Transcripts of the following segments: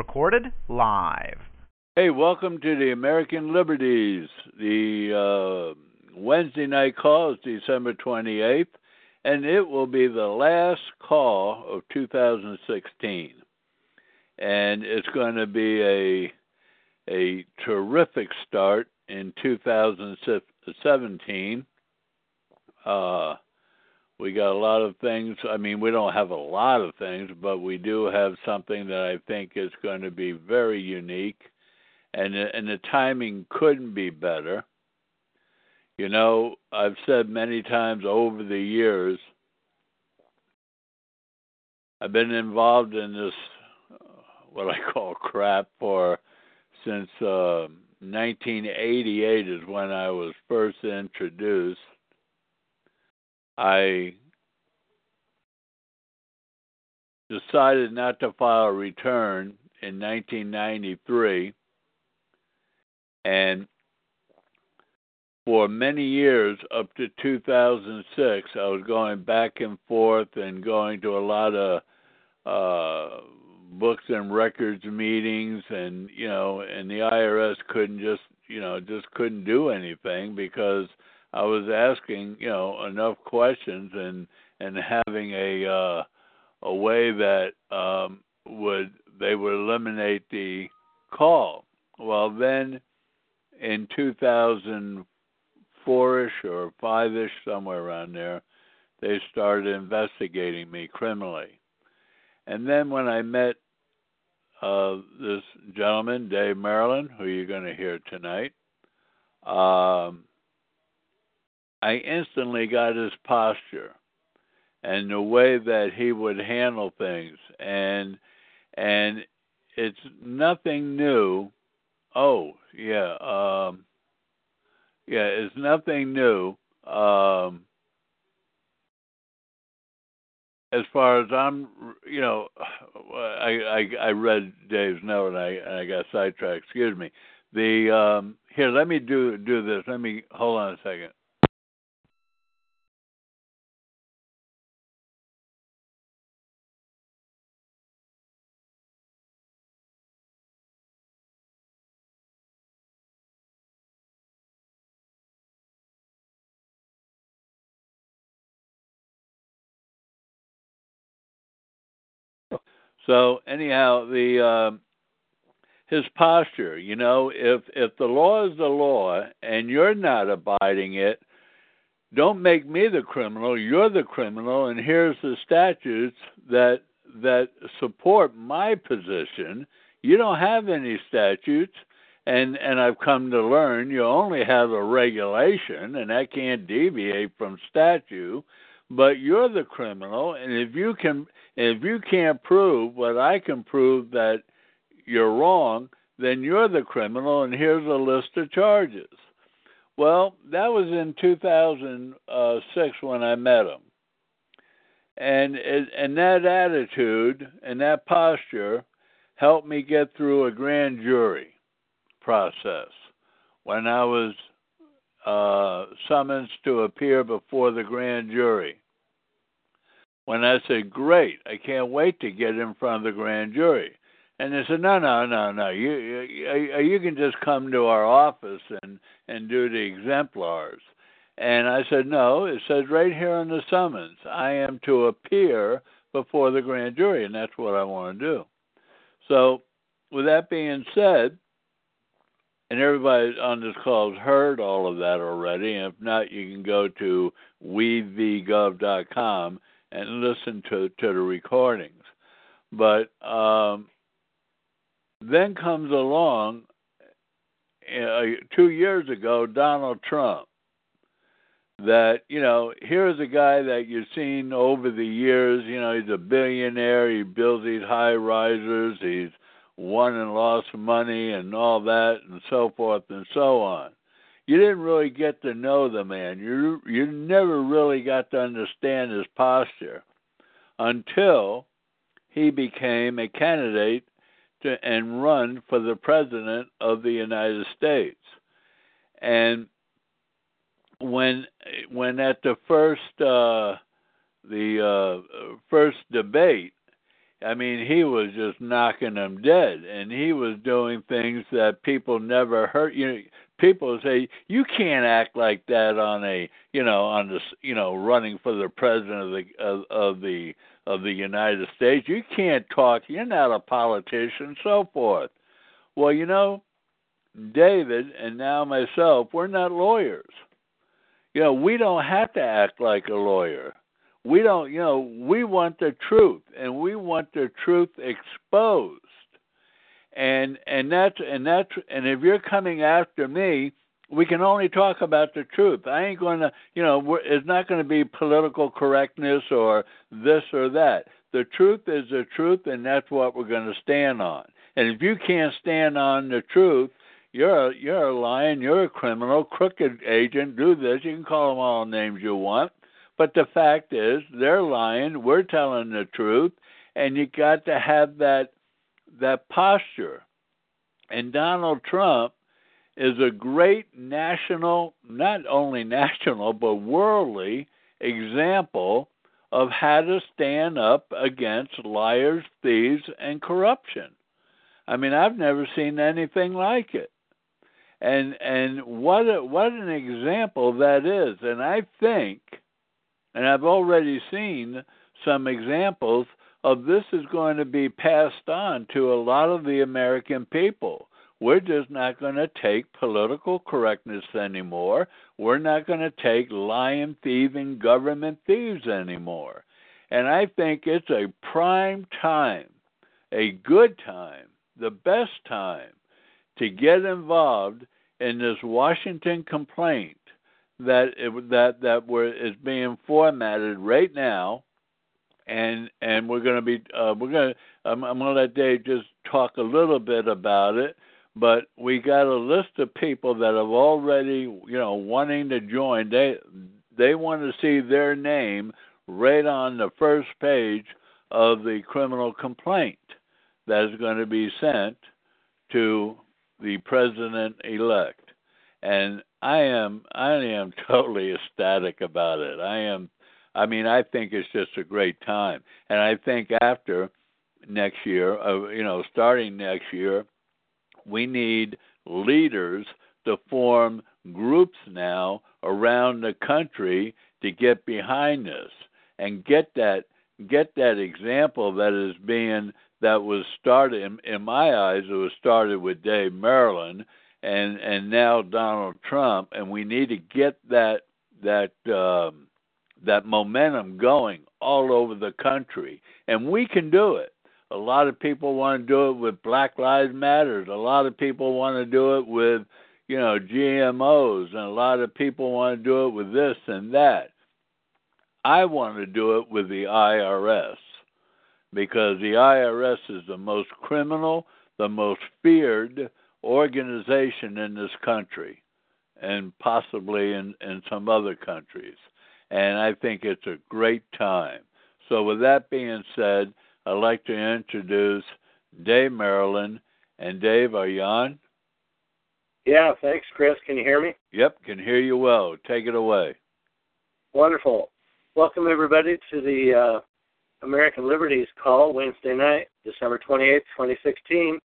Recorded live. Hey, welcome to the American Liberties. The uh, Wednesday night call is December 28th, and it will be the last call of 2016. And it's going to be a a terrific start in 2017. Uh, we got a lot of things. I mean, we don't have a lot of things, but we do have something that I think is going to be very unique, and and the timing couldn't be better. You know, I've said many times over the years, I've been involved in this what I call crap for since uh, 1988 is when I was first introduced I decided not to file a return in 1993, and for many years up to 2006, I was going back and forth and going to a lot of uh, books and records meetings, and you know, and the IRS couldn't just you know just couldn't do anything because I was asking, you know, enough questions and and having a uh, a way that um, would they would eliminate the call. Well, then in 2004ish or five-ish, somewhere around there, they started investigating me criminally. And then when I met uh, this gentleman, Dave Myrland, who you're going to hear tonight, um, I instantly got his posture and the way that he would handle things and and it's nothing new. Oh, yeah, um yeah, it's nothing new. Um as far as I'm, you know, I I, I read Dave's note and I and I got sidetracked. Excuse me. The um, here, let me do do this. Let me hold on a second. So anyhow, the uh, his posture, you know, if if the law is the law and you're not abiding it, don't make me the criminal. You're the criminal, and here's the statutes that that support my position. You don't have any statutes, and and I've come to learn you only have a regulation, and that can't deviate from statute. But you're the criminal, and if you can if you can't prove what I can prove that you're wrong, then you're the criminal, and here's a list of charges. Well, that was in 2006 when I met him. And and that attitude and that posture helped me get through a grand jury process when I was uh, summoned to appear before the grand jury when I said, "Great, I can't wait to get in front of the grand jury," and they said, "No, no, no, no. You you, you can just come to our office and and do the exemplars." And I said, "No, it says right here on the summons, I am to appear before the grand jury, and that's what I want to do." So, with that being said, and everybody on this call has heard all of that already. And if not, you can go to wevgov.com and listen to, to the recordings. But um, then comes along uh, two years ago Donald Trump. that you know here's a guy that you've seen over the years you know he's a billionaire he builds these high risers he's won and lost money and all that and so forth and so on you didn't really get to know the man. You you never really got to understand his posture until he became a candidate to and run for the president of the United States. And when when at the first uh the uh first debate I mean he was just knocking them dead. And he was doing things that people never heard you know people say you can't act like that on a you know on the you know running for the president of the of, of the of the United States you can't talk you're not a politician so forth well you know David and now myself we're not lawyers you know, we don't have to act like a lawyer. We don't, you know, we want the truth and we want the truth exposed. And and that's and that's and if you're coming after me, we can only talk about the truth. I ain't going to, you know, it's not going to be political correctness or this or that. The truth is the truth, and that's what we're going to stand on. And if you can't stand on the truth, you're a, you're a lion, you're a criminal, crooked agent, do this. You can call them all names you want. But the fact is, they're lying. We're telling the truth, and you got to have that that posture. And Donald Trump is a great national, not only national but worldly example of how to stand up against liars, thieves, and corruption. I mean, I've never seen anything like it and and what a, what an example that is and i think and i've already seen some examples of this is going to be passed on to a lot of the american people. We're just not going to take political correctness anymore. We're not going to take lying thieving government thieves anymore. And i think it's a prime time a good time the best time to get involved in this Washington complaint that it, that that is being formatted right now, and and we're going to be uh, we're going to I'm, I'm going to let Dave just talk a little bit about it. But we got a list of people that have already you know wanting to join. They they want to see their name right on the first page of the criminal complaint that is going to be sent to the president elect. And I am I am totally ecstatic about it. I am I mean I think it's just a great time. And I think after next year, uh, you know, starting next year, we need leaders to form groups now around the country to get behind this and get that get that example that is being that was started in, in my eyes it was started with Dave Myrland and and now Donald Trump and we need to get that that um that momentum going all over the country and we can do it. A lot of people want to do it with black lives matters. A lot of people want to do it with you know GMOs and a lot of people want to do it with this and that. I want to do it with the IRS because the IRS is the most criminal, the most feared organization in this country and possibly in, in some other countries. And I think it's a great time. So, with that being said, I'd like to introduce Dave Myrland. And Dave, are you on? Yeah, thanks, Chris. Can you hear me? Yep, can hear you well. Take it away. Wonderful. Welcome, everybody, to the uh, American Liberties call Wednesday night, December 28th, 2016.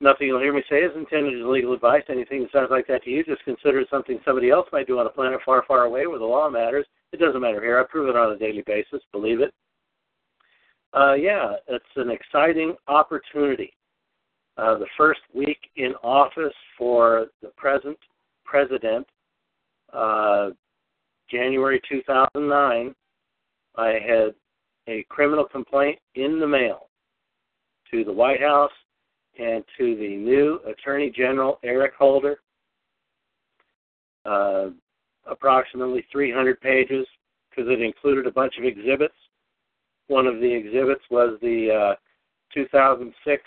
Nothing you'll hear me say is intended as legal advice. Anything that sounds like that to you, just consider it something somebody else might do on a planet far, far away where the law matters. It doesn't matter here. I prove it on a daily basis. Believe it. Uh, yeah, it's an exciting opportunity. Uh, the first week in office for the present president, uh, January 2009, I had a criminal complaint in the mail to the White House and to the new Attorney General Eric Holder. Uh, approximately 300 pages because it included a bunch of exhibits. One of the exhibits was the uh, 2006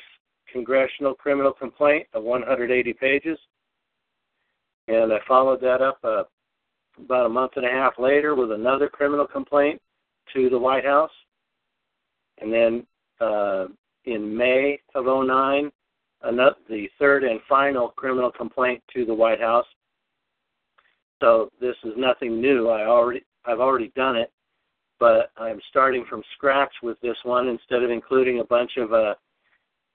Congressional Criminal Complaint of 180 pages. And I followed that up uh, about a month and a half later with another criminal complaint to the White House. And then uh, in May of 09, another, the third and final criminal complaint to the White House. So this is nothing new. I already I've already done it, but I'm starting from scratch with this one instead of including a bunch of uh,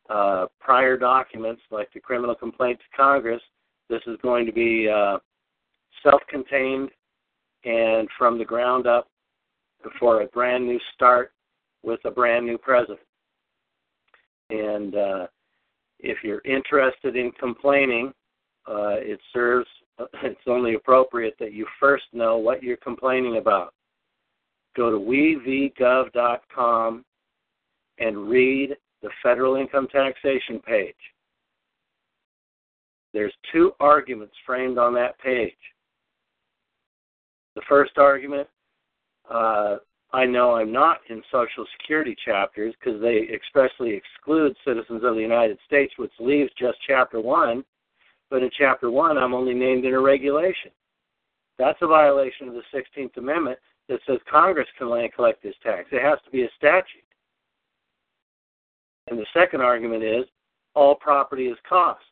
uh, prior documents like the criminal complaint to Congress. This is going to be uh, self-contained and from the ground up for a brand new start with a brand new president. And uh, if you're interested in complaining, uh, it serves. It's only appropriate that you first know what you're complaining about. Go to wevgov.com and read the federal income taxation page. There's two arguments framed on that page. The first argument uh, I know I'm not in Social Security chapters because they expressly exclude citizens of the United States, which leaves just Chapter 1. But in Chapter 1, I'm only named in a regulation. That's a violation of the 16th Amendment that says Congress can only collect this tax. It has to be a statute. And the second argument is all property is cost.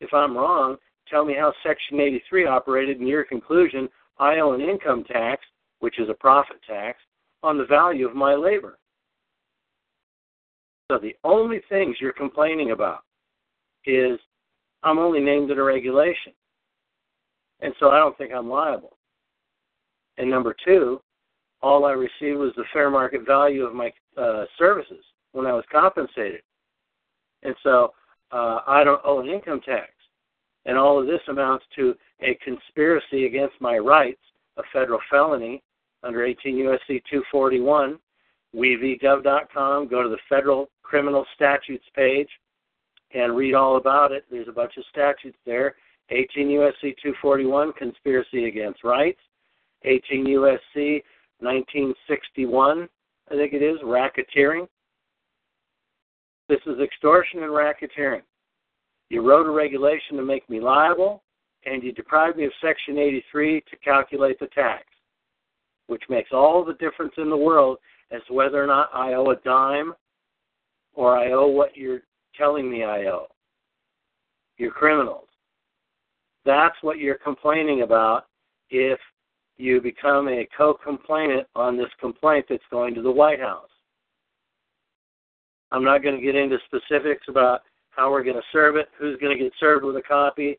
If I'm wrong, tell me how Section 83 operated in your conclusion I owe an income tax which is a profit tax, on the value of my labor. So the only things you're complaining about is I'm only named in a regulation. And so I don't think I'm liable. And number two, all I received was the fair market value of my uh, services when I was compensated. And so uh, I don't owe an income tax. And all of this amounts to a conspiracy against my rights, a federal felony, under 18 U.S.C. 241. WeVGov.com. Go to the federal criminal statutes page and read all about it. There's a bunch of statutes there. 18 U.S.C. 241, conspiracy against rights. 18 U.S.C. 1961, I think it is, racketeering. This is extortion and racketeering. You wrote a regulation to make me liable, and you deprived me of Section 83 to calculate the tax which makes all the difference in the world as to whether or not I owe a dime or I owe what you're telling me I owe. You're criminals. That's what you're complaining about if you become a co complainant on this complaint that's going to the White House. I'm not going to get into specifics about how we're going to serve it, who's going to get served with a copy.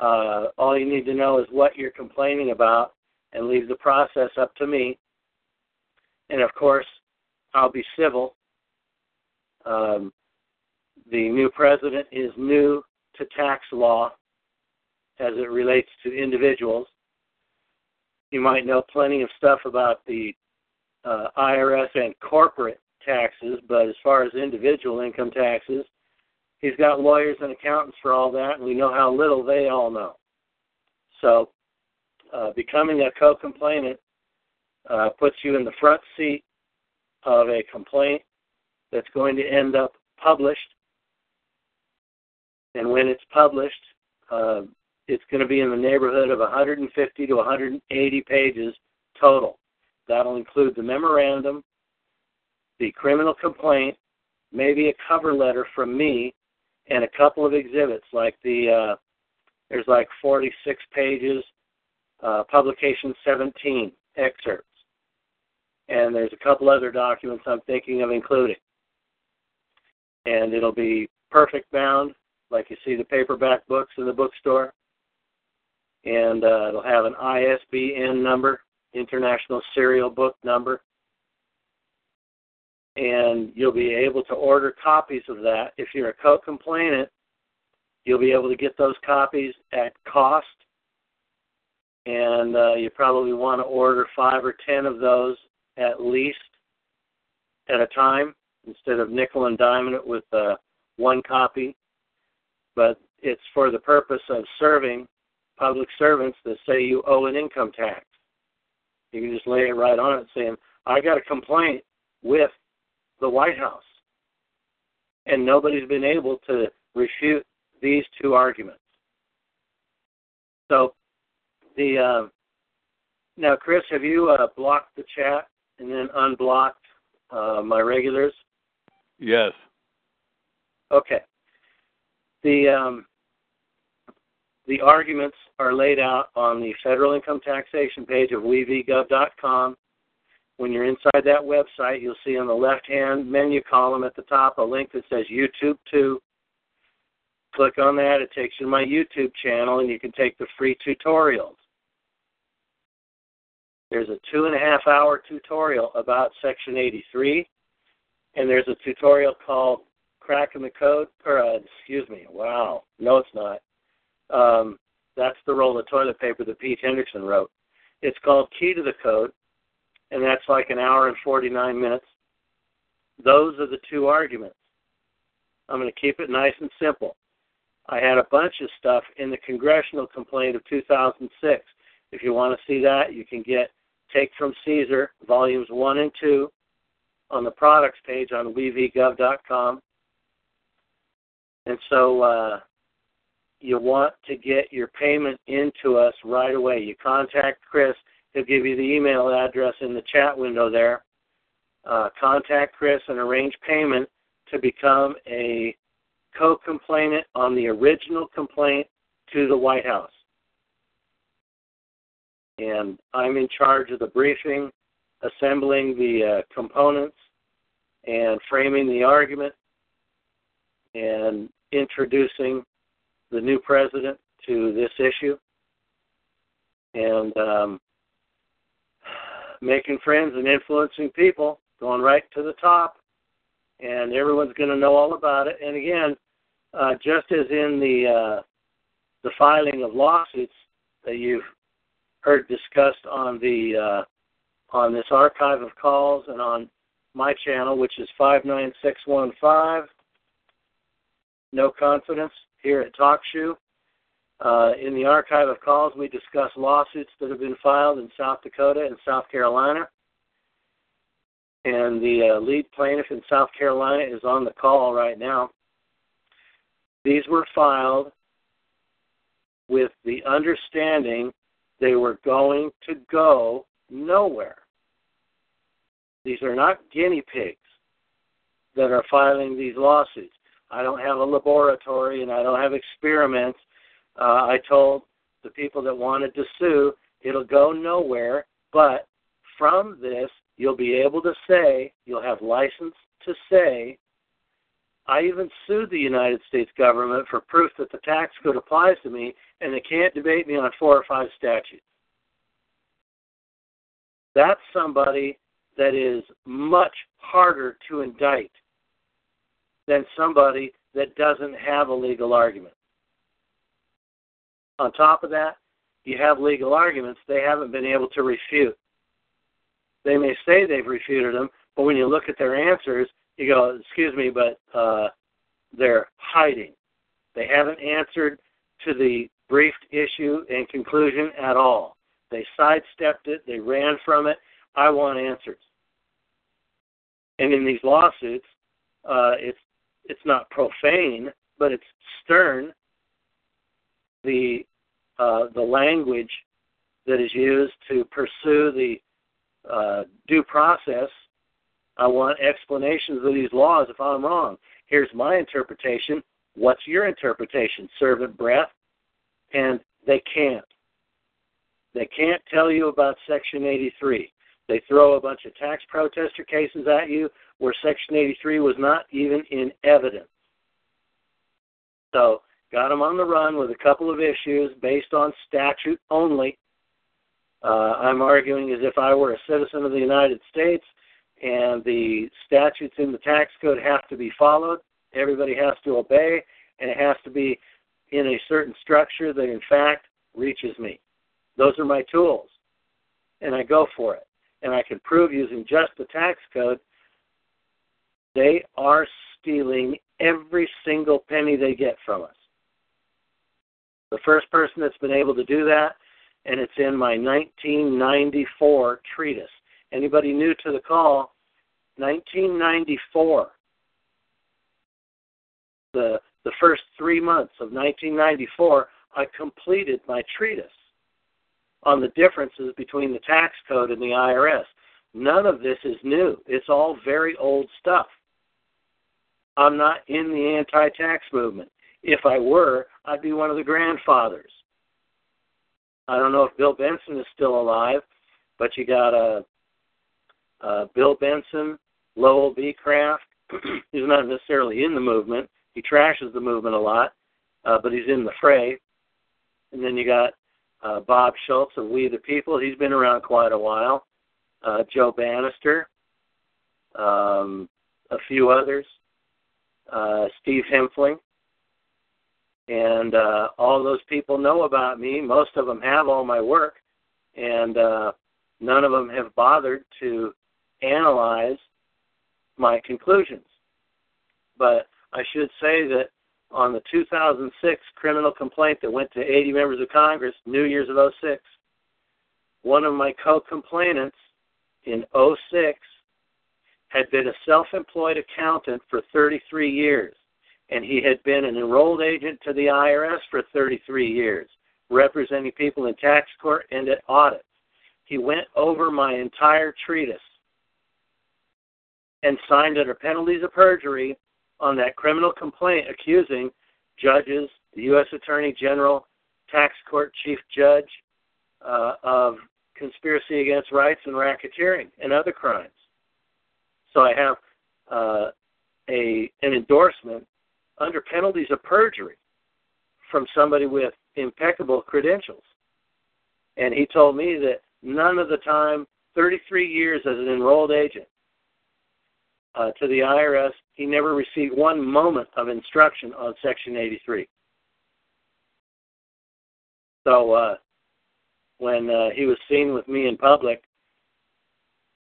Uh, all you need to know is what you're complaining about and leave the process up to me. And of course, I'll be civil. Um, the new president is new to tax law as it relates to individuals. You might know plenty of stuff about the uh, IRS and corporate taxes, but as far as individual income taxes, he's got lawyers and accountants for all that, and we know how little they all know. So uh, becoming a co-complainant uh, puts you in the front seat of a complaint that's going to end up published. And when it's published, uh, it's going to be in the neighborhood of 150 to 180 pages total. That'll include the memorandum, the criminal complaint, maybe a cover letter from me, and a couple of exhibits like the uh, there's like 46 pages uh, publication 17 excerpts. And there's a couple other documents I'm thinking of including. And it'll be perfect bound, like you see the paperback books in the bookstore. And uh, it'll have an ISBN number, International Serial Book Number. And you'll be able to order copies of that. If you're a co complainant, you'll be able to get those copies at cost and uh, you probably want to order five or ten of those at least at a time instead of nickel and diming it with uh, one copy. But it's for the purpose of serving public servants that say you owe an income tax. You can just lay it right on it saying, I got a complaint with the White House. And nobody's been able to refute these two arguments. So, the uh, now, Chris, have you uh, blocked the chat and then unblocked uh, my regulars? Yes. Okay. The um, the arguments are laid out on the federal income taxation page of wevgov.com. When you're inside that website, you'll see on the left-hand menu column at the top a link that says YouTube 2. Click on that. It takes you to my YouTube channel, and you can take the free tutorials. There's a two and a half hour tutorial about Section 83, and there's a tutorial called Cracking the Code, or uh, excuse me, wow, no, it's not. Um, that's the roll of toilet paper that Pete Hendrickson wrote. It's called Key to the Code, and that's like an hour and 49 minutes. Those are the two arguments. I'm going to keep it nice and simple. I had a bunch of stuff in the congressional complaint of 2006. If you want to see that, you can get Take from Caesar, volumes 1 and 2, on the products page on wevgov.com. And so uh, you want to get your payment into us right away. You contact Chris. He'll give you the email address in the chat window there. Uh, contact Chris and arrange payment to become a co-complainant on the original complaint to the White House and I'm in charge of the briefing, assembling the uh, components, and framing the argument, and introducing the new president to this issue, and um, making friends and influencing people, going right to the top, and everyone's going to know all about it. And again, uh, just as in the uh, the filing of lawsuits that you've heard discussed on the uh, on this archive of calls and on my channel, which is five nine six one five. No confidence here at TalkShoe. Uh, in the archive of calls, we discuss lawsuits that have been filed in South Dakota and South Carolina. And the uh, lead plaintiff in South Carolina is on the call right now. These were filed with the understanding they were going to go nowhere. These are not guinea pigs that are filing these lawsuits. I don't have a laboratory and I don't have experiments. Uh, I told the people that wanted to sue, it'll go nowhere, but from this, you'll be able to say, you'll have license to say, I even sued the United States government for proof that the tax code applies to me, and they can't debate me on four or five statutes. That's somebody that is much harder to indict than somebody that doesn't have a legal argument. On top of that, you have legal arguments they haven't been able to refute. They may say they've refuted them, but when you look at their answers, you go, excuse me, but uh, they're hiding. They haven't answered to the briefed issue and conclusion at all. They sidestepped it. They ran from it. I want answers. And in these lawsuits, uh, it's it's not profane, but it's stern. The uh, the language that is used to pursue the uh, due process I want explanations of these laws if I'm wrong. Here's my interpretation. What's your interpretation? Servant breath. And they can't. They can't tell you about Section 83. They throw a bunch of tax protester cases at you where Section 83 was not even in evidence. So, got them on the run with a couple of issues based on statute only. Uh, I'm arguing as if I were a citizen of the United States and the statutes in the tax code have to be followed. Everybody has to obey, and it has to be in a certain structure that, in fact, reaches me. Those are my tools, and I go for it. And I can prove using just the tax code they are stealing every single penny they get from us. The first person that's been able to do that, and it's in my 1994 treatise. Anybody new to the call? 1994. The the first three months of 1994, I completed my treatise on the differences between the tax code and the IRS. None of this is new. It's all very old stuff. I'm not in the anti tax movement. If I were, I'd be one of the grandfathers. I don't know if Bill Benson is still alive, but you got a uh, uh, Bill Benson, Lowell Becraft. he's not necessarily in the movement. He trashes the movement a lot, uh, but he's in the fray. And then you got uh, Bob Schultz of We the People. He's been around quite a while. Uh, Joe Bannister, um, a few others. Uh, Steve Hempfling. And uh, all those people know about me. Most of them have all my work, and uh, none of them have bothered to analyze my conclusions. But I should say that on the 2006 criminal complaint that went to 80 members of Congress, New Year's of 06, one of my co-complainants in 06 had been a self-employed accountant for 33 years, and he had been an enrolled agent to the IRS for 33 years, representing people in tax court and at audits. He went over my entire treatise and signed under penalties of perjury on that criminal complaint accusing judges, the U.S. Attorney General, tax court chief judge uh, of conspiracy against rights and racketeering and other crimes. So I have uh, a an endorsement under penalties of perjury from somebody with impeccable credentials. And he told me that none of the time, 33 years as an enrolled agent, uh, to the IRS. He never received one moment of instruction on Section 83. So uh, when uh, he was seen with me in public,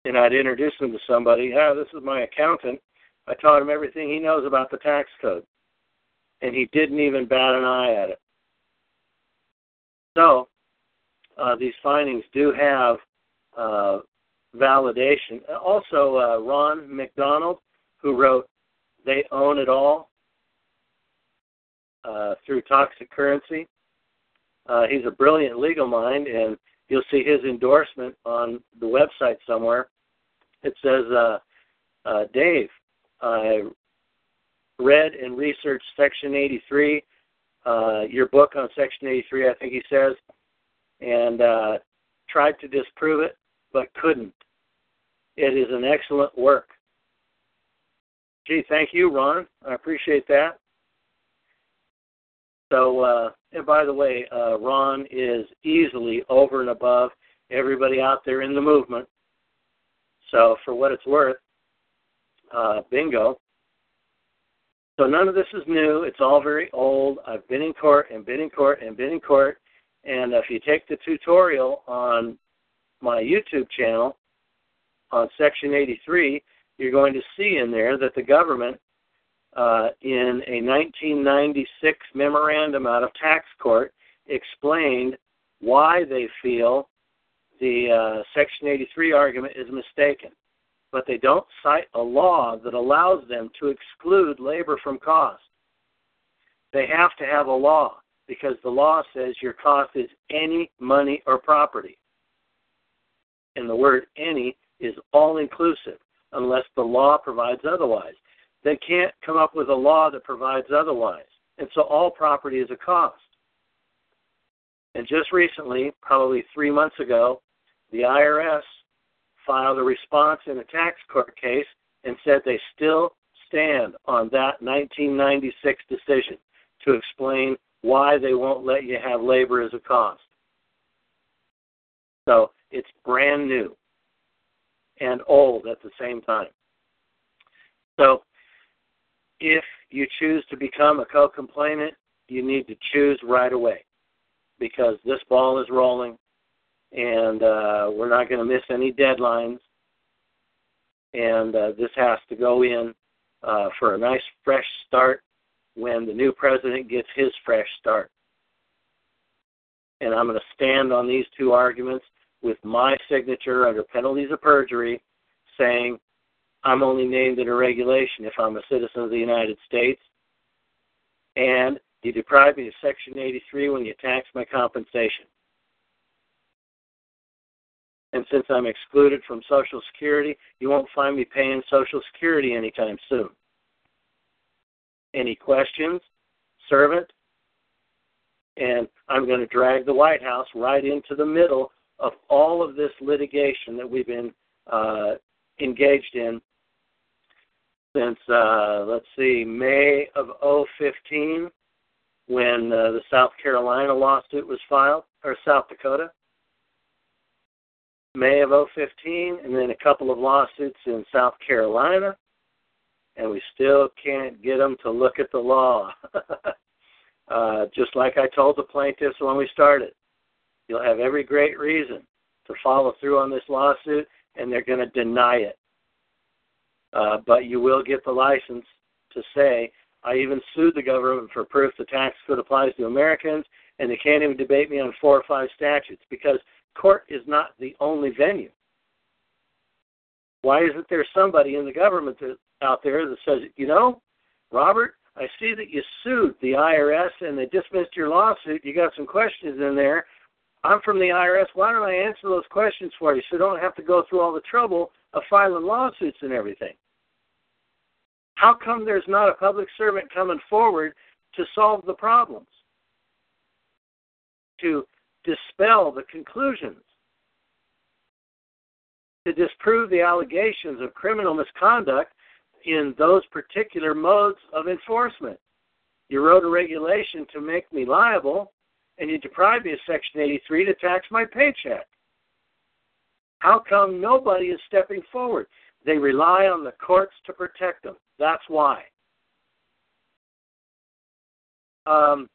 and I'd introduce him to somebody, ah, this is my accountant. I taught him everything he knows about the tax code, and he didn't even bat an eye at it. So uh, these findings do have uh, validation. Also, uh, Ron McDonald, who wrote They Own It All uh, through Toxic Currency. Uh, he's a brilliant legal mind, and you'll see his endorsement on the website somewhere. It says, uh, uh, Dave, I read and researched Section 83, uh, your book on Section 83, I think he says, and uh, tried to disprove it, but couldn't. It is an excellent work. Gee, thank you, Ron. I appreciate that. So, uh, and by the way, uh, Ron is easily over and above everybody out there in the movement. So, for what it's worth, uh, bingo. So, none of this is new. It's all very old. I've been in court and been in court and been in court. And if you take the tutorial on my YouTube channel, on Section 83, you're going to see in there that the government, uh, in a 1996 memorandum out of tax court, explained why they feel the uh, Section 83 argument is mistaken. But they don't cite a law that allows them to exclude labor from cost. They have to have a law because the law says your cost is any money or property. And the word any is all inclusive unless the law provides otherwise. They can't come up with a law that provides otherwise. And so all property is a cost. And just recently, probably three months ago, the IRS filed a response in a tax court case and said they still stand on that 1996 decision to explain why they won't let you have labor as a cost. So it's brand new and old at the same time. So, if you choose to become a co complainant, you need to choose right away because this ball is rolling and uh, we're not going to miss any deadlines. And uh, this has to go in uh, for a nice fresh start when the new president gets his fresh start. and I'm going to stand on these two arguments with my signature under penalties of perjury, saying I'm only named in a regulation if I'm a citizen of the United States, and you deprive me of Section 83 when you tax my compensation. And since I'm excluded from Social Security, you won't find me paying Social Security anytime soon. Any questions? Servant? And I'm going to drag the White House right into the middle of all of this litigation that we've been uh, engaged in since, uh, let's see, May of 015 when uh, the South Carolina lawsuit was filed, or South Dakota. May of 015, and then a couple of lawsuits in South Carolina, and we still can't get them to look at the law. uh, just like I told the plaintiffs when we started, you'll have every great reason to follow through on this lawsuit, and they're going to deny it. Uh, but you will get the license to say, I even sued the government for proof the tax code applies to Americans, and they can't even debate me on four or five statutes because court is not the only venue. Why isn't there somebody in the government that, out there that says, you know, Robert, I see that you sued the IRS and they dismissed your lawsuit. You got some questions in there. I'm from the IRS. Why don't I answer those questions for you so you don't have to go through all the trouble of filing lawsuits and everything? How come there's not a public servant coming forward to solve the problems? To dispel the conclusions, to disprove the allegations of criminal misconduct in those particular modes of enforcement. You wrote a regulation to make me liable, and you deprive me of Section 83 to tax my paycheck. How come nobody is stepping forward? They rely on the courts to protect them. That's why. Um,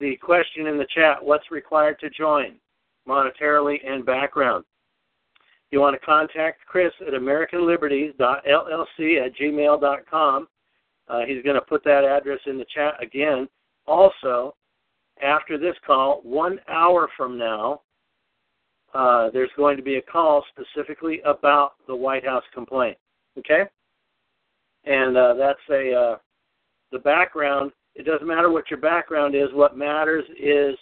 the question in the chat what's required to join monetarily and background you want to contact chris at americanliberties.llc at gmail.com uh, he's going to put that address in the chat again also after this call one hour from now uh, there's going to be a call specifically about the white house complaint okay and uh, that's a uh, the background it doesn't matter what your background is. What matters is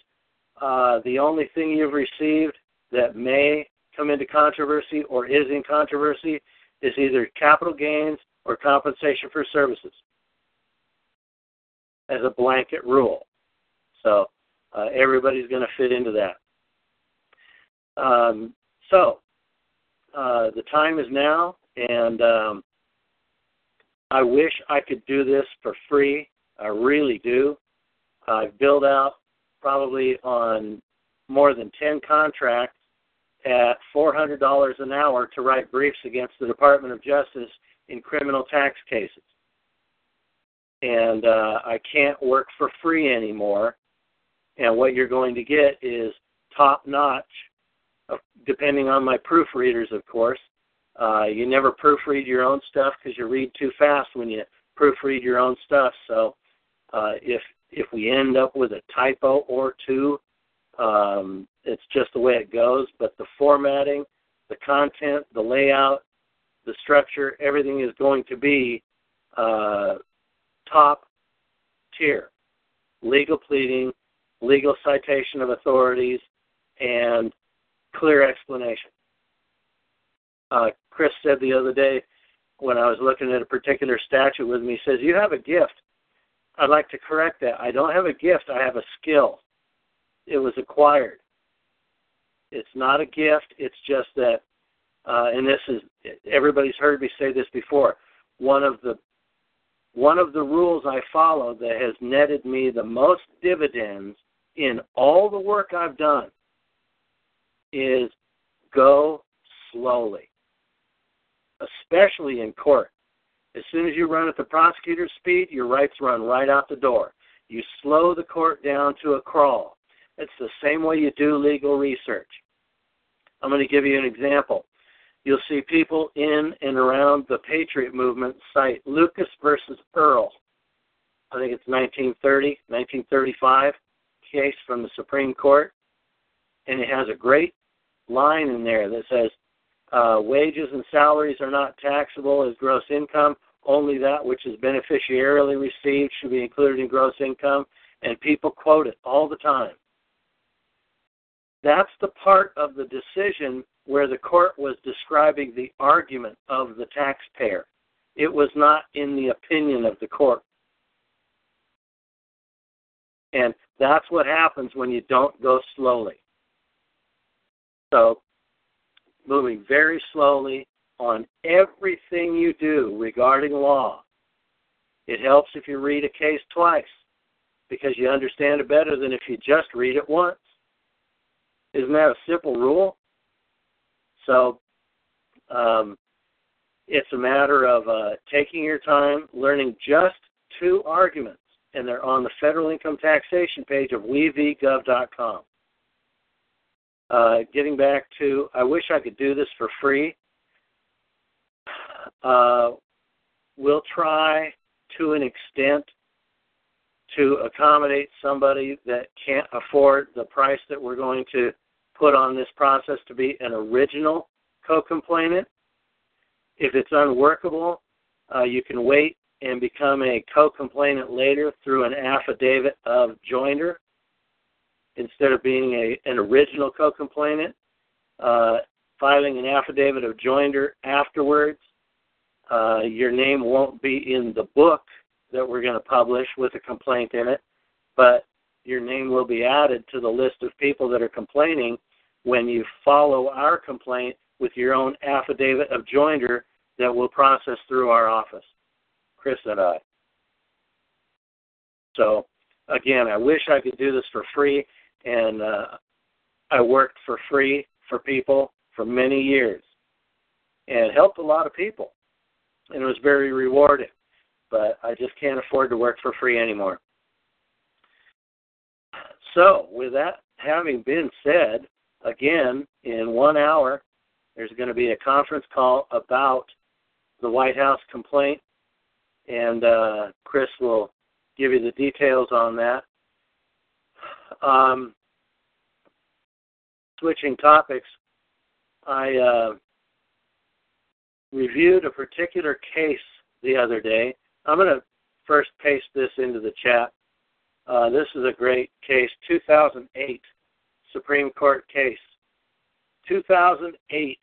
uh, the only thing you've received that may come into controversy or is in controversy is either capital gains or compensation for services as a blanket rule. So uh, everybody's going to fit into that. Um, so uh, the time is now, and um, I wish I could do this for free I really do. I've billed out probably on more than 10 contracts at $400 an hour to write briefs against the Department of Justice in criminal tax cases. And uh, I can't work for free anymore. And what you're going to get is top notch, depending on my proofreaders, of course. Uh, you never proofread your own stuff because you read too fast when you proofread your own stuff. So uh, if if we end up with a typo or two, um, it's just the way it goes. But the formatting, the content, the layout, the structure, everything is going to be uh, top tier. Legal pleading, legal citation of authorities, and clear explanation. Uh, Chris said the other day when I was looking at a particular statute with me, he says, You have a gift. I'd like to correct that. I don't have a gift, I have a skill. It was acquired. It's not a gift, it's just that uh, and this is everybody's heard me say this before. One of the one of the rules I follow that has netted me the most dividends in all the work I've done is go slowly, especially in court. As soon as you run at the prosecutor's speed, your rights run right out the door. You slow the court down to a crawl. It's the same way you do legal research. I'm going to give you an example. You'll see people in and around the Patriot movement cite Lucas versus Earl. I think it's 1930, 1935 case from the Supreme Court, and it has a great line in there that says uh, wages and salaries are not taxable as gross income. Only that which is beneficiarily received should be included in gross income, and people quote it all the time. That's the part of the decision where the court was describing the argument of the taxpayer. It was not in the opinion of the court. And that's what happens when you don't go slowly. So, moving very slowly on everything you do regarding law. It helps if you read a case twice because you understand it better than if you just read it once. Isn't that a simple rule? So, um, it's a matter of uh, taking your time, learning just two arguments, and they're on the federal income taxation page of wevgov.com. Uh, getting back to, I wish I could do this for free. Uh, we'll try to an extent to accommodate somebody that can't afford the price that we're going to put on this process to be an original co-complainant. If it's unworkable, uh, you can wait and become a co-complainant later through an affidavit of joinder instead of being a, an original co-complainant. Uh, filing an affidavit of joinder afterwards. Uh, your name won't be in the book that we're going to publish with a complaint in it, but your name will be added to the list of people that are complaining when you follow our complaint with your own affidavit of joinder that we'll process through our office, Chris and I. So, again, I wish I could do this for free, and uh, I worked for free for people for many years and helped a lot of people, and it was very rewarding. But I just can't afford to work for free anymore. So, with that having been said, again, in one hour, there's going to be a conference call about the White House complaint, and uh, Chris will give you the details on that. Um, switching topics, I uh, reviewed a particular case the other day. I'm going to first paste this into the chat. Uh, this is a great case, 2008 Supreme Court case. 2008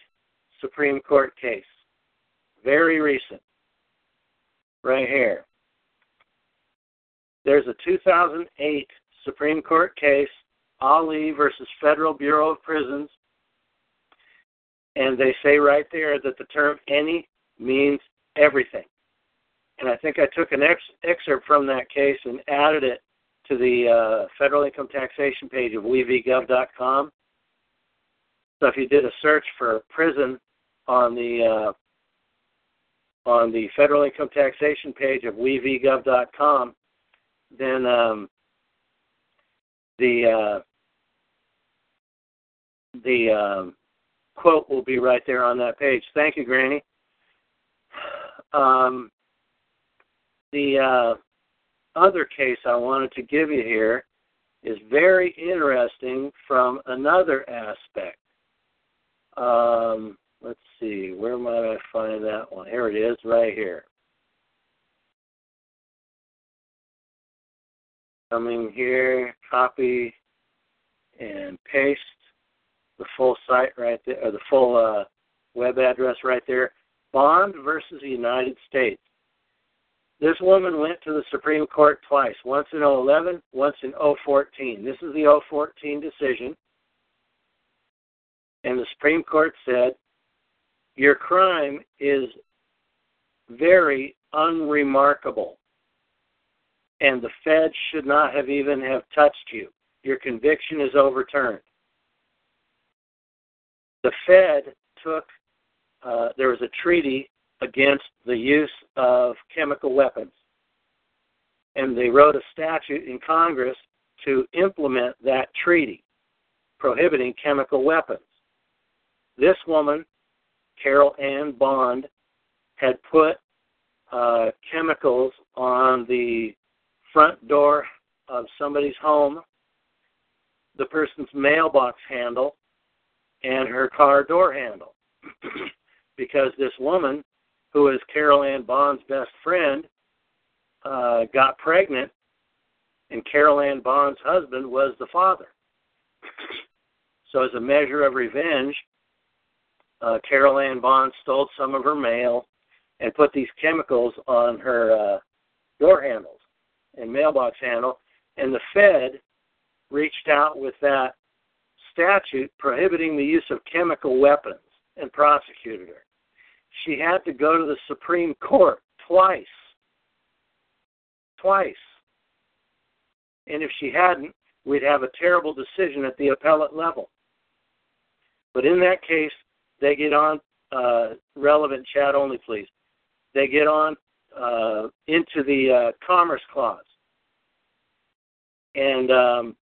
Supreme Court case. Very recent. Right here. There's a 2008 Supreme Court case, Ali versus Federal Bureau of Prisons, and they say right there that the term any means everything. And I think I took an ex- excerpt from that case and added it to the uh, federal income taxation page of wevgov.com. So if you did a search for prison on the uh, on the federal income taxation page of wevgov.com, then um, the uh, the um, quote will be right there on that page. Thank you, Granny. Um, the uh, other case I wanted to give you here is very interesting from another aspect. Um, let's see, where might I find that one? Here it is, right here. Coming here, copy and paste the full site right there, or the full uh, web address right there. Bond versus the United States. This woman went to the Supreme Court twice, once in 011, once in 014. This is the 014 decision. And the Supreme Court said, Your crime is very unremarkable. And the Fed should not have even have touched you. Your conviction is overturned. The Fed took, uh, there was a treaty against the use of chemical weapons. And they wrote a statute in Congress to implement that treaty prohibiting chemical weapons. This woman, Carol Ann Bond, had put uh, chemicals on the front door of somebody's home the person's mailbox handle and her car door handle. because this woman, who is Carol Ann Bond's best friend, uh, got pregnant, and Carol Ann Bond's husband was the father. So, as a measure of revenge, uh, Carol Ann Bond stole some of her mail and put these chemicals on her uh, door handles and mailbox handle. And the Fed reached out with that statute prohibiting the use of chemical weapons and prosecuted her. She had to go to the Supreme Court twice. Twice. And if she hadn't, we'd have a terrible decision at the appellate level. But in that case, they get on uh, relevant chat only, please. They get on uh, into the uh, Commerce Clause, and um,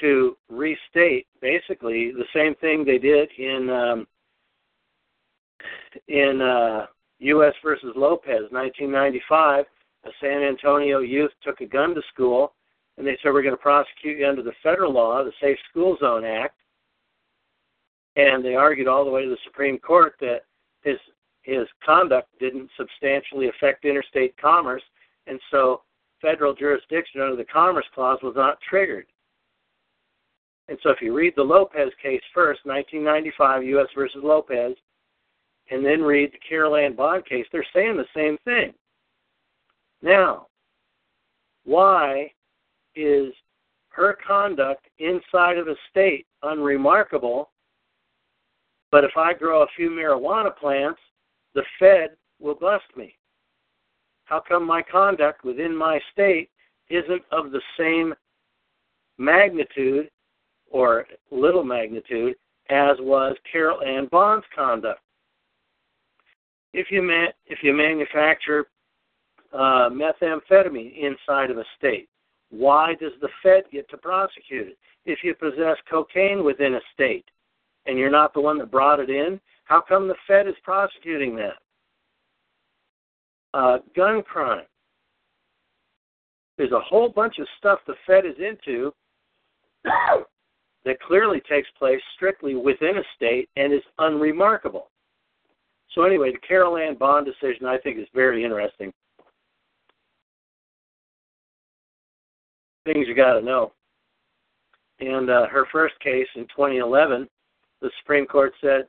to restate basically the same thing they did in um, in uh, U.S. versus Lopez, 1995. A San Antonio youth took a gun to school, and they said we're going to prosecute you under the federal law, the Safe School Zone Act. And they argued all the way to the Supreme Court that his his conduct didn't substantially affect interstate commerce, and so federal jurisdiction under the Commerce Clause was not triggered. And so if you read the Lopez case first, 1995 U.S. versus Lopez, and then read the Carol Ann Bond case, they're saying the same thing. Now, why is her conduct inside of a state unremarkable, but if I grow a few marijuana plants, the Fed will bust me? How come my conduct within my state isn't of the same magnitude or little magnitude as was Carol Ann Bond's conduct? If you ma- if you manufacture uh, methamphetamine inside of a state, why does the Fed get to prosecute it? If you possess cocaine within a state and you're not the one that brought it in, how come the Fed is prosecuting that? Uh, gun crime. There's a whole bunch of stuff the Fed is into that clearly takes place strictly within a state and is unremarkable. So anyway, the Carol Ann Bond decision I think is very interesting. Things you got to know. And uh, her first case in 2011, the Supreme Court said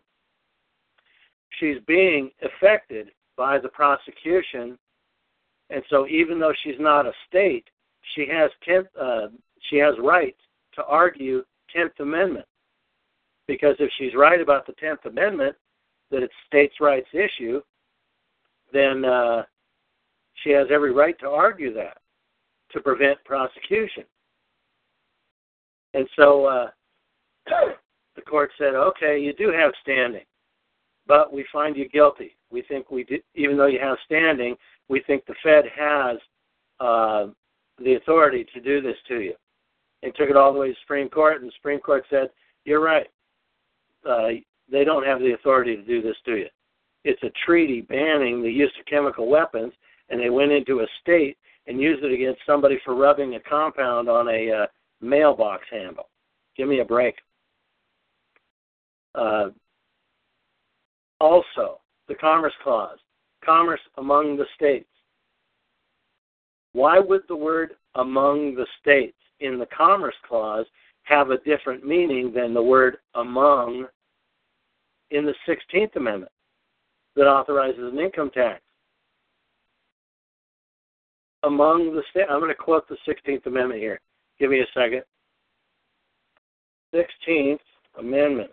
she's being affected by the prosecution, and so even though she's not a state, she has tenth, uh, she has rights to argue Tenth Amendment. Because if she's right about the Tenth Amendment, that it's states' rights issue, then uh, she has every right to argue that to prevent prosecution. And so uh, the court said, okay, you do have standing, but we find you guilty. We think we even though you have standing, we think the Fed has uh, the authority to do this to you. And took it all the way to the Supreme Court, and the Supreme Court said, you're right. Uh, they don't have the authority to do this to you. It's a treaty banning the use of chemical weapons, and they went into a state and used it against somebody for rubbing a compound on a uh, mailbox handle. Give me a break. Uh, also, the Commerce Clause, commerce among the states. Why would the word among the states in the Commerce Clause have a different meaning than the word among in the 16th Amendment that authorizes an income tax. Among the state, I'm going to quote the 16th Amendment here. Give me a second. 16th Amendment.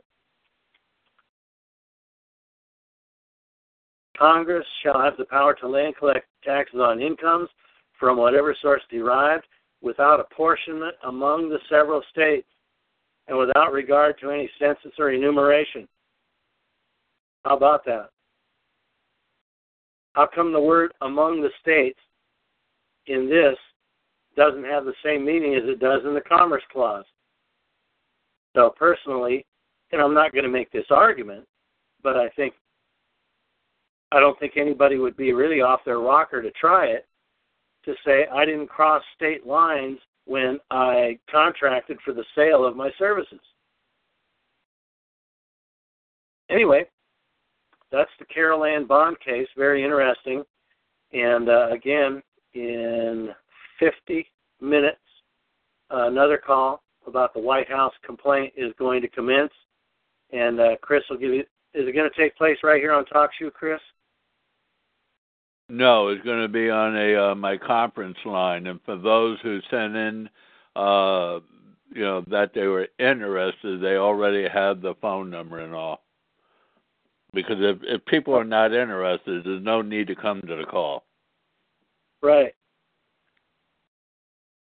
Congress shall have the power to lay and collect taxes on incomes from whatever source derived without apportionment among the several states and without regard to any census or enumeration. How about that? How come the word among the states in this doesn't have the same meaning as it does in the Commerce Clause? So, personally, and I'm not going to make this argument, but I think I don't think anybody would be really off their rocker to try it to say I didn't cross state lines when I contracted for the sale of my services. Anyway, that's the Carol Ann Bond case. Very interesting. And uh, again, in 50 minutes, uh, another call about the White House complaint is going to commence. And uh, Chris will give you. Is it going to take place right here on TalkShoe, Chris? No, it's going to be on a uh, my conference line, and for those who sent in, uh, you know, that they were interested, they already had the phone number and all. Because if if people are not interested, there's no need to come to the call. Right.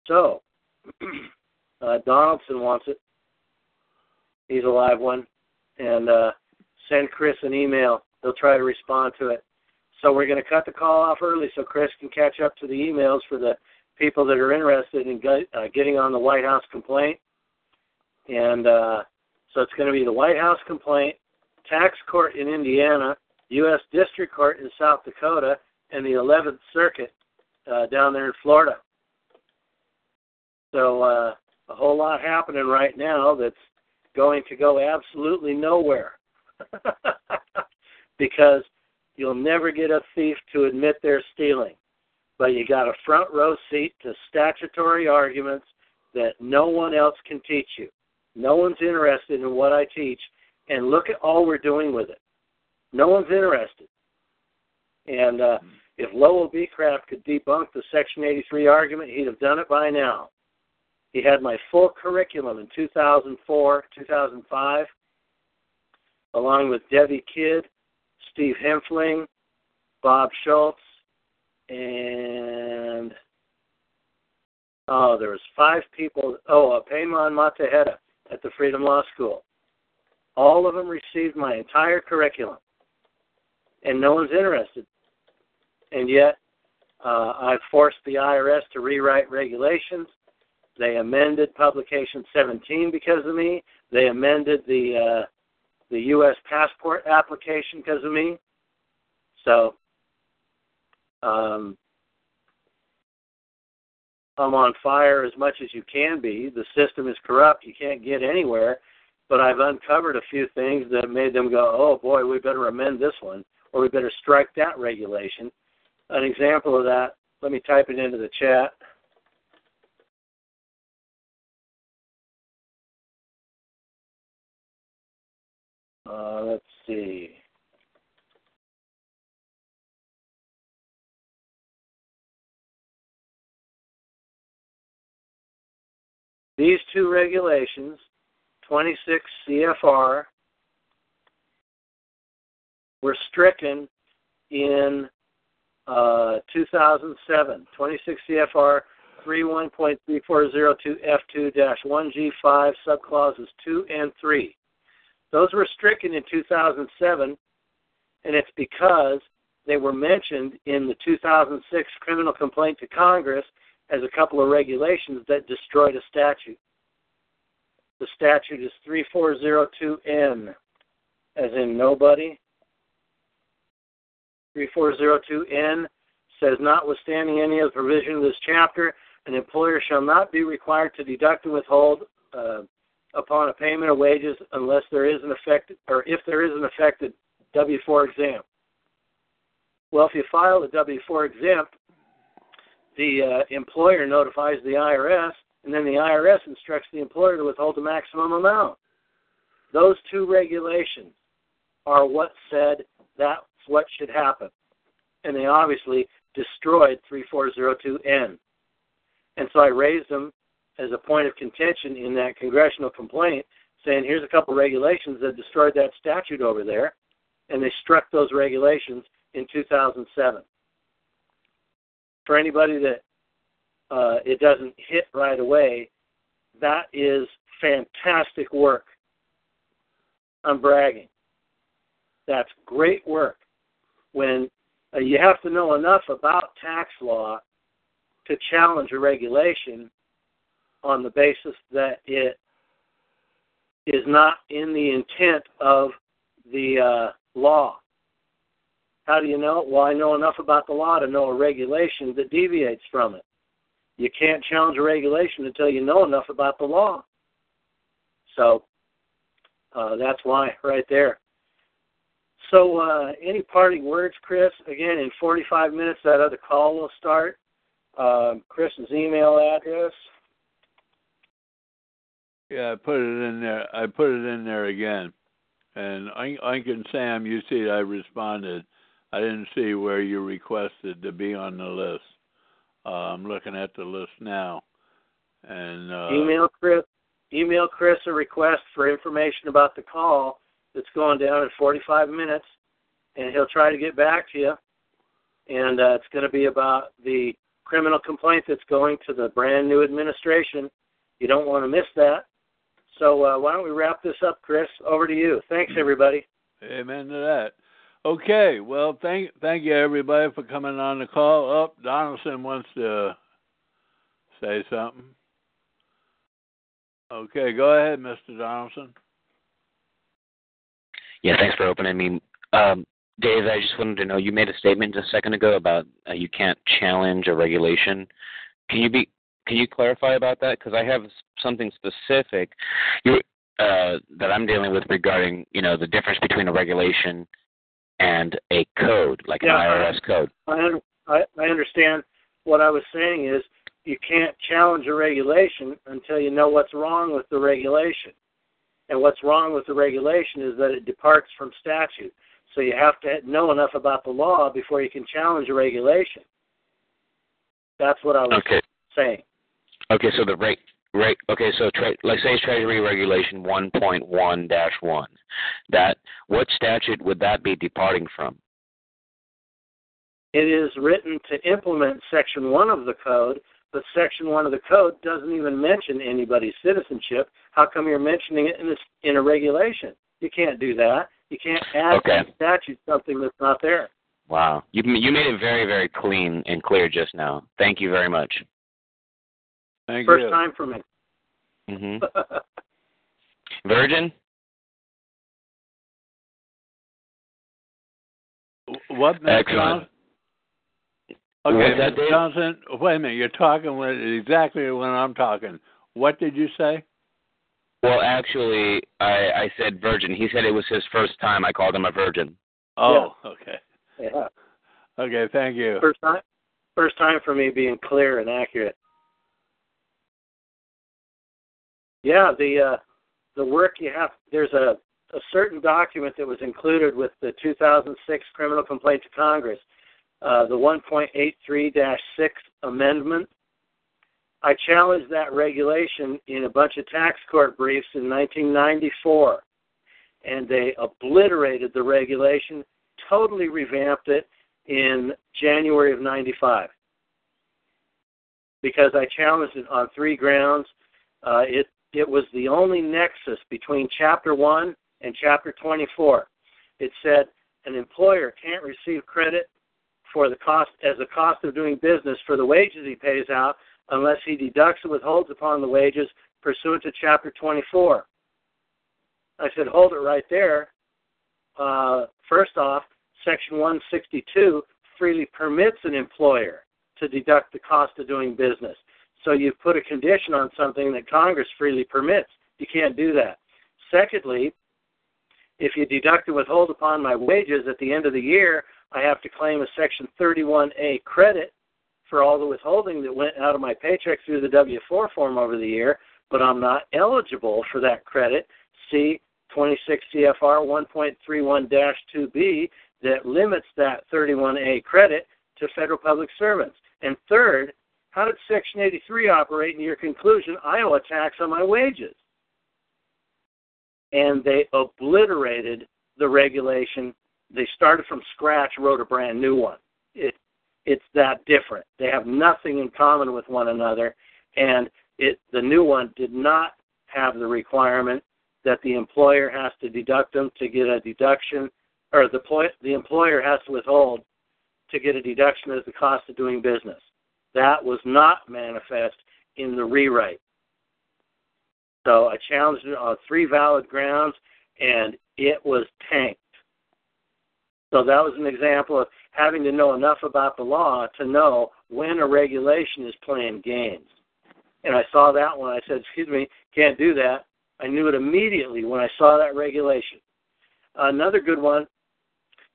So, uh, Donaldson wants it. He's a live one, and uh, send Chris an email. He'll try to respond to it. So we're going to cut the call off early so Chris can catch up to the emails for the people that are interested in get, uh, getting on the White House complaint. And uh, so it's going to be the White House complaint, tax court in Indiana, U.S. District Court in South Dakota, and the 11th Circuit uh, down there in Florida. So uh, a whole lot happening right now that's going to go absolutely nowhere because you'll never get a thief to admit they're stealing. But you got a front row seat to statutory arguments that no one else can teach you. No one's interested in what I teach, and look at all we're doing with it. No one's interested. And uh, if Lowell Becraft could debunk the Section 83 argument, he'd have done it by now. He had my full curriculum in 2004, 2005, along with Debbie Kidd, Steve Hempfling, Bob Schultz, and oh, there was five people. Oh, uh, Peymon Mottahedeh at the Freedom Law School. All of them received my entire curriculum, and no one's interested. And yet, uh, I've forced the IRS to rewrite regulations. They amended Publication 17 because of me. They amended the uh, the U.S. passport application because of me. So, um, I'm on fire as much as you can be. The system is corrupt. You can't get anywhere. But I've uncovered a few things that made them go, oh boy, we better amend this one, or we better strike that regulation. An example of that, let me type it into the chat. Uh, let's see. These two regulations, 26 CFR, were stricken in uh, 2007. 26 CFR 31.3402F2-1G5 subclauses 2 and 3. Those were stricken in 2007, and it's because they were mentioned in the 2006 criminal complaint to Congress as a couple of regulations that destroyed a statute. The statute is 3402N, as in nobody. 3402N says, notwithstanding any of the provision of this chapter, an employer shall not be required to deduct and withhold uh, upon a payment of wages unless there is an affected or if there is an affected W-4 exempt. Well, if you file a W-4 exempt, the uh, employer notifies the IRS, and then the IRS instructs the employer to withhold the maximum amount. Those two regulations are what said that's what should happen, and they obviously destroyed 3402N. And so I raised them as a point of contention in that congressional complaint, saying here's a couple regulations that destroyed that statute over there, and they struck those regulations in 2007. For anybody that uh, it doesn't hit right away, that is fantastic work. I'm bragging. That's great work. When uh, you have to know enough about tax law to challenge a regulation on the basis that it is not in the intent of the uh, law. How do you know? Well, I know enough about the law to know a regulation that deviates from it. you can't challenge a regulation until you know enough about the law. So uh, that's why, right there. So, uh, any parting words, Chris? Again, in 45 minutes, that other call will start. Um, Chris's email address. Yeah, I put it in there. I put it in there again. And Ike and Sam, you see, I responded. I didn't see where you requested to be on the list. Uh, I'm looking at the list now. And uh, email Chris. Email Chris a request for information about the call that's going down in 45 minutes, and he'll try to get back to you. And uh, it's going to be about the criminal complaint that's going to the brand new administration. You don't want to miss that. So uh, why don't we wrap this up, Chris? Over to you. Thanks, everybody. Amen to that. Okay, well, thank thank you everybody for coming on the call. Up, oh, Donaldson wants to say something. Okay, go ahead, Mr. Donaldson. Yeah, thanks for opening me. Um, Dave, I just wanted to know you made a statement just a second ago about uh, you can't challenge a regulation. Can you be can you clarify about that? Because I have something specific you, uh, that I'm dealing with regarding you know the difference between a regulation and a code, like yeah, an IRS code. I, I I understand. What I was saying is you can't challenge a regulation until you know what's wrong with the regulation. And what's wrong with the regulation is that it departs from statute. So you have to know enough about the law before you can challenge a regulation. That's what I was okay. saying. Okay, so the rate Right. Okay. So, tra- let's say Treasury Regulation 1.1-1. That what statute would that be departing from? It is written to implement Section One of the code, but Section One of the code doesn't even mention anybody's citizenship. How come you're mentioning it in a, in a regulation? You can't do that. You can't add okay. to statute something that's not there. Wow, you you made it very very clean and clear just now. Thank you very much. Thank First you. time for me. Mhm. Virgin. What, Mr. Excellent. Johnson? Okay, that, Mr. Johnson. Wait a minute. You're talking when, exactly when I'm talking. What did you say? Well, actually, I I said virgin. He said it was his first time. I called him a virgin. Oh, okay. Yeah. Okay, thank you. First time. First time for me being clear and accurate. Yeah, the uh, the work you have. There's a a certain document that was included with the 2006 criminal complaint to Congress, uh, the 1.83-6 amendment. I challenged that regulation in a bunch of tax court briefs in 1994, and they obliterated the regulation, totally revamped it in January of 95 because I challenged it on three grounds. Uh, it it was the only nexus between Chapter 1 and Chapter 24. It said an employer can't receive credit for the cost as a cost of doing business for the wages he pays out unless he deducts and withholds upon the wages pursuant to Chapter 24. I said, hold it right there. Uh, first off, Section 162 freely permits an employer to deduct the cost of doing business. So you've put a condition on something that Congress freely permits. You can't do that. Secondly, if you deduct and withhold upon my wages at the end of the year, I have to claim a Section 31A credit for all the withholding that went out of my paycheck through the W 4 form over the year, but I'm not eligible for that credit. See 26 CFR 1.31 2B that limits that 31A credit to federal public servants. And third, how did Section 83 operate in your conclusion? I owe a tax on my wages. And they obliterated the regulation. They started from scratch, wrote a brand new one. It, it's that different. They have nothing in common with one another, and it, the new one did not have the requirement that the employer has to deduct them to get a deduction, or the, the employer has to withhold to get a deduction as the cost of doing business. That was not manifest in the rewrite. So I challenged it on three valid grounds, and it was tanked. So that was an example of having to know enough about the law to know when a regulation is playing games. And I saw that one. I said, "Excuse me, can't do that." I knew it immediately when I saw that regulation. Another good one.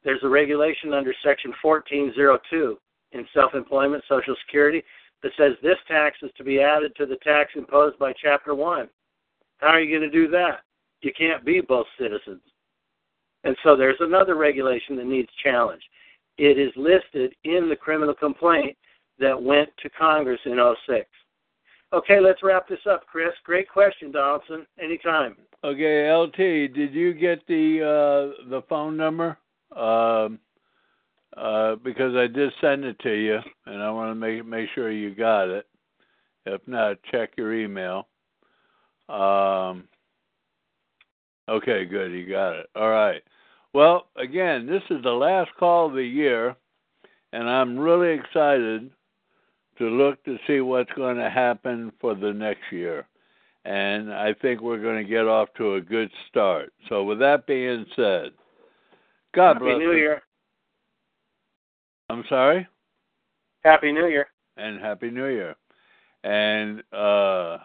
There's a regulation under Section 1402 in self-employment Social Security that says this tax is to be added to the tax imposed by Chapter 1. How are you going to do that? You can't be both citizens. And so there's another regulation that needs challenge. It is listed in the criminal complaint that went to Congress in 06. Okay, let's wrap this up, Chris. Great question, Donaldson. Anytime. Okay, LT, did you get the uh, the phone number? Um, uh, because I did send it to you, and I want to make make sure you got it. If not, check your email. Um, okay, good, you got it. All right. Well, again, this is the last call of the year, and I'm really excited to look to see what's going to happen for the next year. And I think we're going to get off to a good start. So, with that being said, God Happy bless. New Year. I'm sorry? Happy New Year. And Happy New Year. And uh,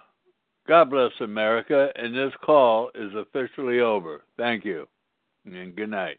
God bless America. And this call is officially over. Thank you. And good night.